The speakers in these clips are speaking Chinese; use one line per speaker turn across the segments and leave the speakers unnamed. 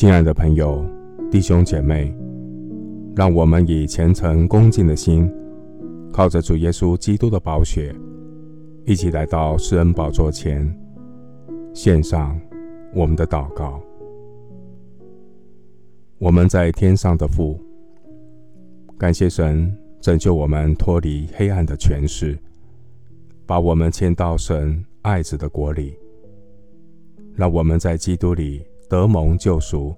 亲爱的朋友、弟兄姐妹，让我们以虔诚恭敬的心，靠着主耶稣基督的宝血，一起来到施恩宝座前，献上我们的祷告。我们在天上的父，感谢神拯救我们脱离黑暗的权势，把我们迁到神爱子的国里，让我们在基督里。得蒙救赎，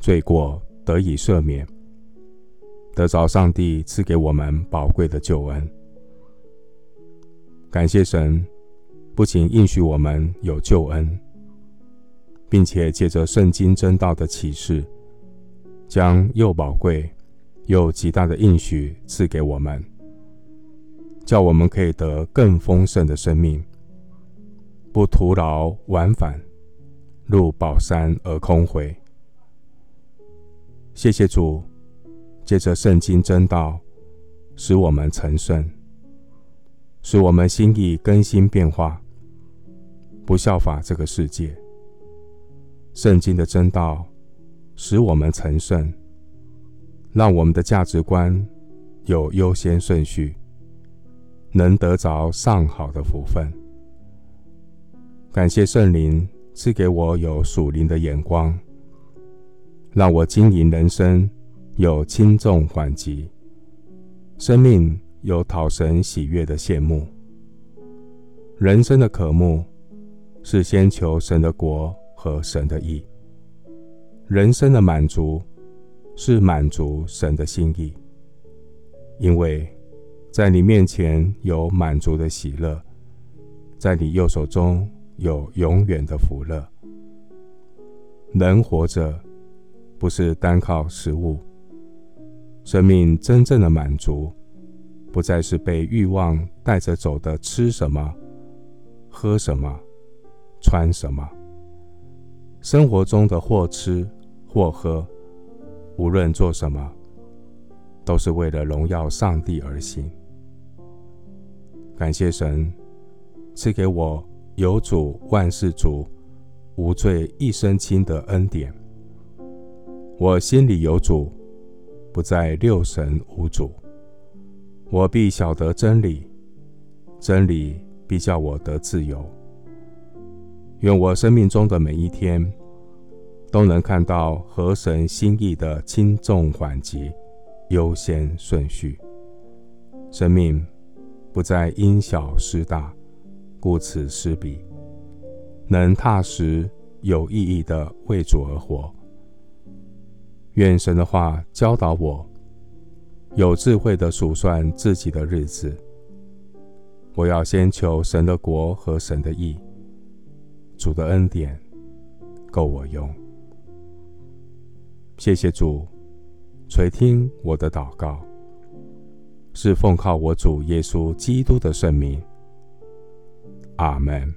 罪过得以赦免，得着上帝赐给我们宝贵的救恩。感谢神，不仅应许我们有救恩，并且借着圣经真道的启示，将又宝贵又极大的应许赐给我们，叫我们可以得更丰盛的生命，不徒劳往返。入宝山而空回。谢谢主，借着圣经真道，使我们成圣，使我们心意更新变化，不效法这个世界。圣经的真道使我们成圣，让我们的价值观有优先顺序，能得着上好的福分。感谢圣灵。赐给我有属灵的眼光，让我经营人生有轻重缓急，生命有讨神喜悦的羡慕。人生的渴慕是先求神的国和神的义，人生的满足是满足神的心意，因为在你面前有满足的喜乐，在你右手中。有永远的福乐。人活着，不是单靠食物。生命真正的满足，不再是被欲望带着走的吃什么、喝什么、穿什么。生活中的或吃或喝，无论做什么，都是为了荣耀上帝而行。感谢神赐给我。有主万事足，无罪一身轻的恩典。我心里有主，不再六神无主。我必晓得真理，真理必叫我得自由。愿我生命中的每一天，都能看到合神心意的轻重缓急、优先顺序。生命不再因小失大。顾此失彼，能踏实有意义的为主而活。愿神的话教导我，有智慧的数算自己的日子。我要先求神的国和神的义，主的恩典够我用。谢谢主垂听我的祷告，是奉靠我主耶稣基督的圣名。阿门。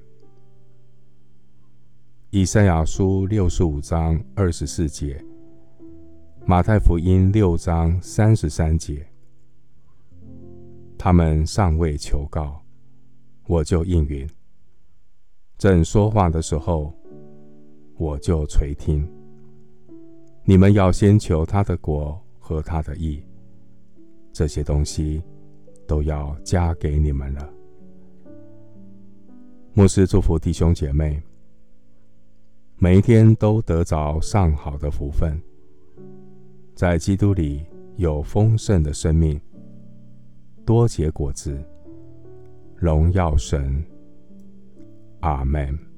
以赛亚书六十五章二十四节，马太福音六章三十三节，他们尚未求告，我就应允；正说话的时候，我就垂听。你们要先求他的国和他的义，这些东西都要加给你们了。牧师祝福弟兄姐妹，每一天都得着上好的福分，在基督里有丰盛的生命，多结果子，荣耀神。阿门。